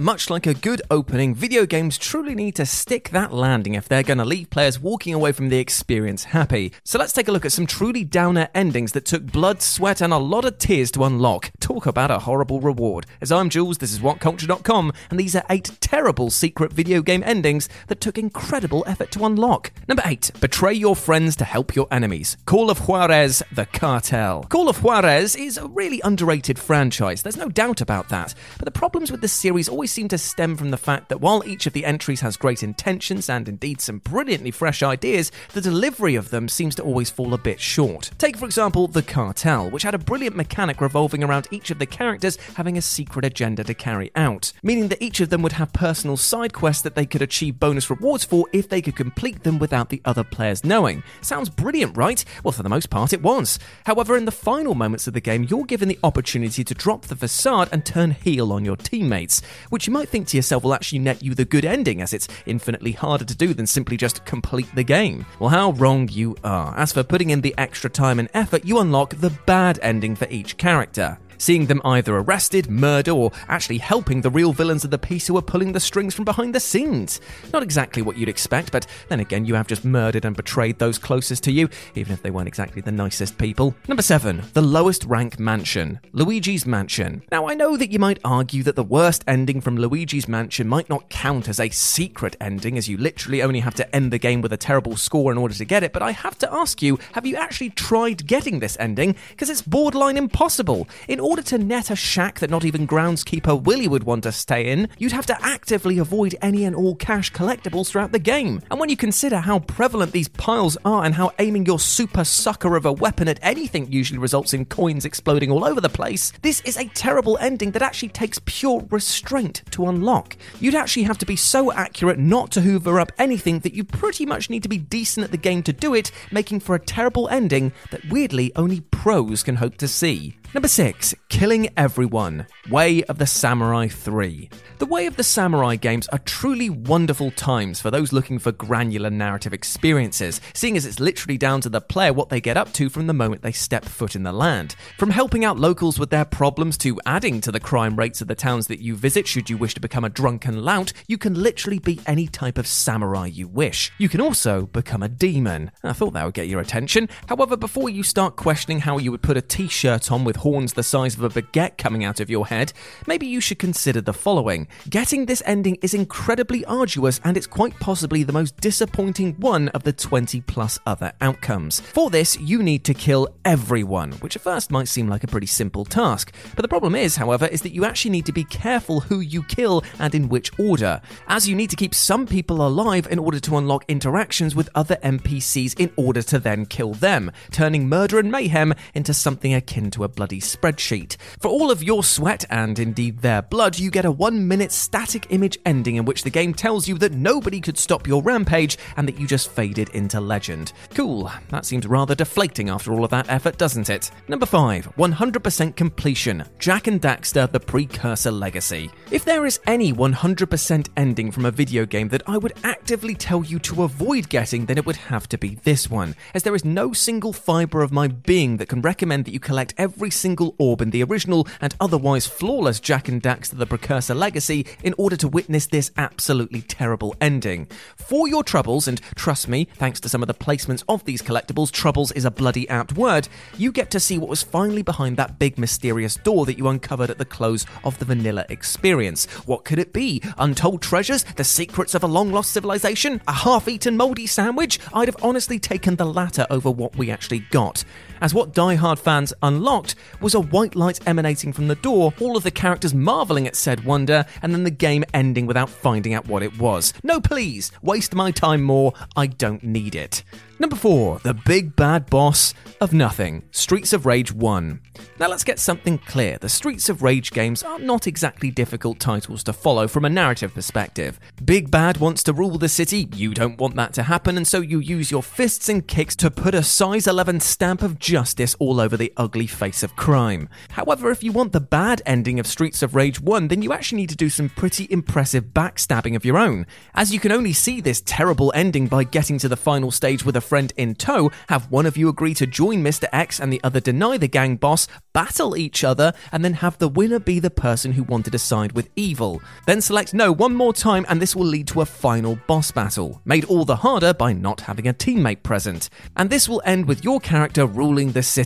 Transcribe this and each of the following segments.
Much like a good opening, video games truly need to stick that landing if they're going to leave players walking away from the experience happy. So let's take a look at some truly downer endings that took blood, sweat, and a lot of tears to unlock. Talk about a horrible reward. As I'm Jules, this is WhatCulture.com, and these are eight terrible secret video game endings that took incredible effort to unlock. Number eight, betray your friends to help your enemies. Call of Juarez, The Cartel. Call of Juarez is a really underrated franchise, there's no doubt about that. But the problems with this series always seem to stem from the fact that while each of the entries has great intentions and indeed some brilliantly fresh ideas, the delivery of them seems to always fall a bit short. Take, for example, The Cartel, which had a brilliant mechanic revolving around each of the characters having a secret agenda to carry out, meaning that each of them would have personal side quests that they could achieve bonus rewards for if they could complete them without the other players knowing. Sounds brilliant, right? Well, for the most part, it was. However, in the final moments of the game, you're given the opportunity to drop the facade and turn heel on your teammates, which you might think to yourself will actually net you the good ending, as it's infinitely harder to do than simply just complete the game. Well, how wrong you are. As for putting in the extra time and effort, you unlock the bad ending for each character seeing them either arrested, murdered, or actually helping the real villains of the piece who are pulling the strings from behind the scenes. Not exactly what you'd expect, but then again, you have just murdered and betrayed those closest to you, even if they weren't exactly the nicest people. Number 7. The lowest rank mansion. Luigi's Mansion. Now, I know that you might argue that the worst ending from Luigi's Mansion might not count as a secret ending, as you literally only have to end the game with a terrible score in order to get it, but I have to ask you, have you actually tried getting this ending? Because it's borderline impossible. In order to net a shack that not even groundskeeper Willie would want to stay in, you'd have to actively avoid any and all cash collectibles throughout the game. And when you consider how prevalent these piles are and how aiming your super sucker of a weapon at anything usually results in coins exploding all over the place, this is a terrible ending that actually takes pure restraint to unlock. You'd actually have to be so accurate not to hoover up anything that you pretty much need to be decent at the game to do it, making for a terrible ending that weirdly only pros can hope to see. Number 6. Killing Everyone Way of the Samurai 3. The Way of the Samurai games are truly wonderful times for those looking for granular narrative experiences, seeing as it's literally down to the player what they get up to from the moment they step foot in the land. From helping out locals with their problems to adding to the crime rates of the towns that you visit should you wish to become a drunken lout, you can literally be any type of samurai you wish. You can also become a demon. I thought that would get your attention. However, before you start questioning how you would put a t shirt on with horns the size of a baguette coming out of your head, maybe you should consider the following. Getting this ending is incredibly arduous and it's quite possibly the most disappointing one of the 20 plus other outcomes. For this, you need to kill everyone, which at first might seem like a pretty simple task. But the problem is, however, is that you actually need to be careful who you kill and in which order, as you need to keep some people alive in order to unlock interactions with other NPCs in order to then kill them, turning murder and mayhem into something akin to a bloody spreadsheet. For all of your sweat and indeed their blood, you get a one minute static image ending in which the game tells you that nobody could stop your rampage and that you just faded into legend. Cool, that seems rather deflating after all of that effort, doesn't it? Number 5 100% completion Jak and Daxter The Precursor Legacy. If there is any 100% ending from a video game that I would actively tell you to avoid getting, then it would have to be this one, as there is no single fibre of my being that can recommend that you collect every single orb in the original and otherwise flawless Jak and Daxter to the Precursor Legacy in order to witness this absolutely terrible ending. For your troubles, and trust me, thanks to some of the placements of these collectibles, troubles is a bloody apt word, you get to see what was finally behind that big mysterious door that you uncovered at the close of the vanilla experience. What could it be? Untold treasures? The secrets of a long lost civilization? A half eaten mouldy sandwich? I'd have honestly taken the latter over what we actually got as what die-hard fans unlocked was a white light emanating from the door, all of the characters marveling at said wonder, and then the game ending without finding out what it was. No, please, waste my time more, I don't need it. Number 4, The Big Bad Boss of Nothing, Streets of Rage 1. Now let's get something clear. The Streets of Rage games are not exactly difficult titles to follow from a narrative perspective. Big Bad wants to rule the city, you don't want that to happen, and so you use your fists and kicks to put a size 11 stamp of justice all over the ugly face of crime. However, if you want the bad ending of Streets of Rage 1, then you actually need to do some pretty impressive backstabbing of your own. As you can only see this terrible ending by getting to the final stage with a friend in tow, have one of you agree to join Mr. X and the other deny the gang boss, battle each other, and then have the winner be the person who wanted to side with evil. Then select no one more time, and this will lead to a final boss battle, made all the harder by not having a teammate present. And this will end with your character ruling the city.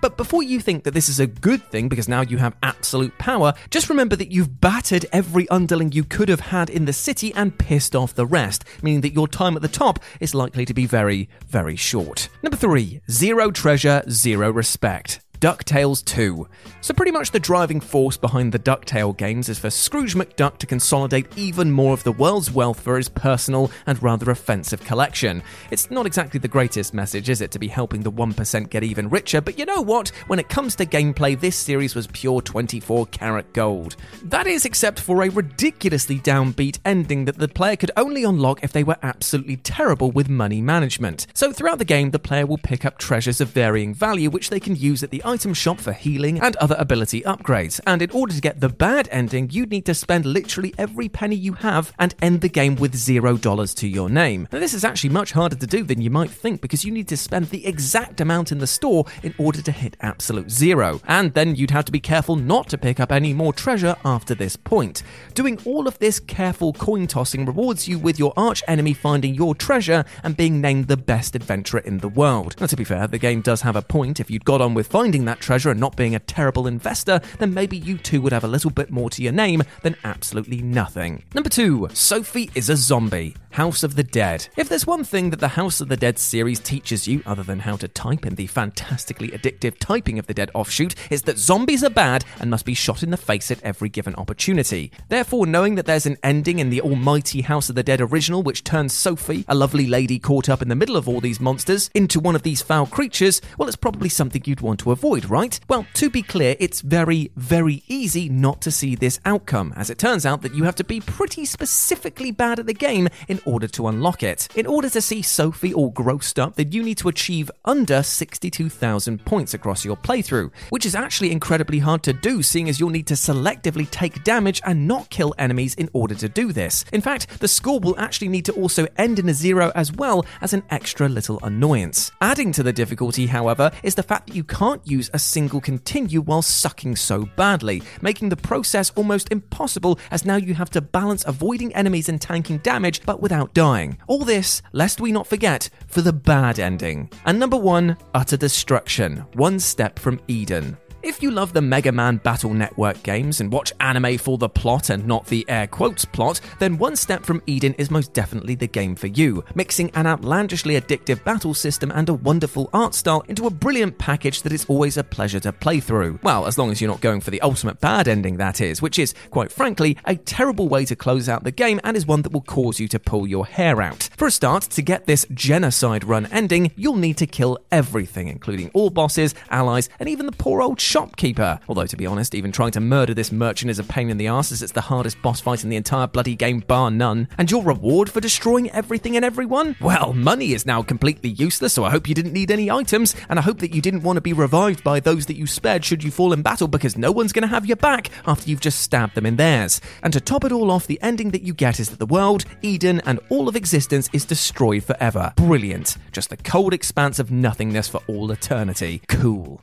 But before you think that this is a good thing because now you have absolute power, just remember that you've battered every underling you could have had in the city and pissed off the rest, meaning that your time at the top is likely to be very, very short. Number three, zero treasure, zero respect. DuckTales 2. So, pretty much the driving force behind the DuckTale games is for Scrooge McDuck to consolidate even more of the world's wealth for his personal and rather offensive collection. It's not exactly the greatest message, is it, to be helping the 1% get even richer, but you know what? When it comes to gameplay, this series was pure 24 karat gold. That is, except for a ridiculously downbeat ending that the player could only unlock if they were absolutely terrible with money management. So, throughout the game, the player will pick up treasures of varying value which they can use at the item shop for healing and other ability upgrades. And in order to get the bad ending, you'd need to spend literally every penny you have and end the game with zero dollars to your name. Now, this is actually much harder to do than you might think because you need to spend the exact amount in the store in order to hit absolute zero. And then you'd have to be careful not to pick up any more treasure after this point. Doing all of this careful coin tossing rewards you with your arch enemy finding your treasure and being named the best adventurer in the world. Now, to be fair, the game does have a point. If you'd got on with finding that treasure and not being a terrible investor, then maybe you too would have a little bit more to your name than absolutely nothing. Number two, Sophie is a zombie. House of the Dead. If there's one thing that the House of the Dead series teaches you, other than how to type in the fantastically addictive Typing of the Dead offshoot, is that zombies are bad and must be shot in the face at every given opportunity. Therefore, knowing that there's an ending in the almighty House of the Dead original which turns Sophie, a lovely lady caught up in the middle of all these monsters, into one of these foul creatures, well, it's probably something you'd want to avoid, right? Well, to be clear, it's very, very easy not to see this outcome, as it turns out that you have to be pretty specifically bad at the game in order to unlock it. In order to see Sophie all grossed up, then you need to achieve under 62,000 points across your playthrough, which is actually incredibly hard to do, seeing as you'll need to selectively take damage and not kill enemies in order to do this. In fact, the score will actually need to also end in a zero as well as an extra little annoyance. Adding to the difficulty, however, is the fact that you can't use a single continue while sucking so badly, making the process almost impossible as now you have to balance avoiding enemies and tanking damage but without dying. All this, lest we not forget, for the bad ending. And number one, utter destruction, one step from Eden. If you love the Mega Man Battle Network games and watch anime for the plot and not the air quotes plot, then One Step from Eden is most definitely the game for you, mixing an outlandishly addictive battle system and a wonderful art style into a brilliant package that is always a pleasure to play through. Well, as long as you're not going for the ultimate bad ending, that is, which is, quite frankly, a terrible way to close out the game and is one that will cause you to pull your hair out. For a start, to get this genocide run ending, you'll need to kill everything, including all bosses, allies, and even the poor old shopkeeper. Although, to be honest, even trying to murder this merchant is a pain in the ass as it's the hardest boss fight in the entire bloody game, bar none. And your reward for destroying everything and everyone? Well, money is now completely useless, so I hope you didn't need any items, and I hope that you didn't want to be revived by those that you spared should you fall in battle because no one's going to have your back after you've just stabbed them in theirs. And to top it all off, the ending that you get is that the world, Eden, and all of existence is destroyed forever. Brilliant. Just the cold expanse of nothingness for all eternity. Cool.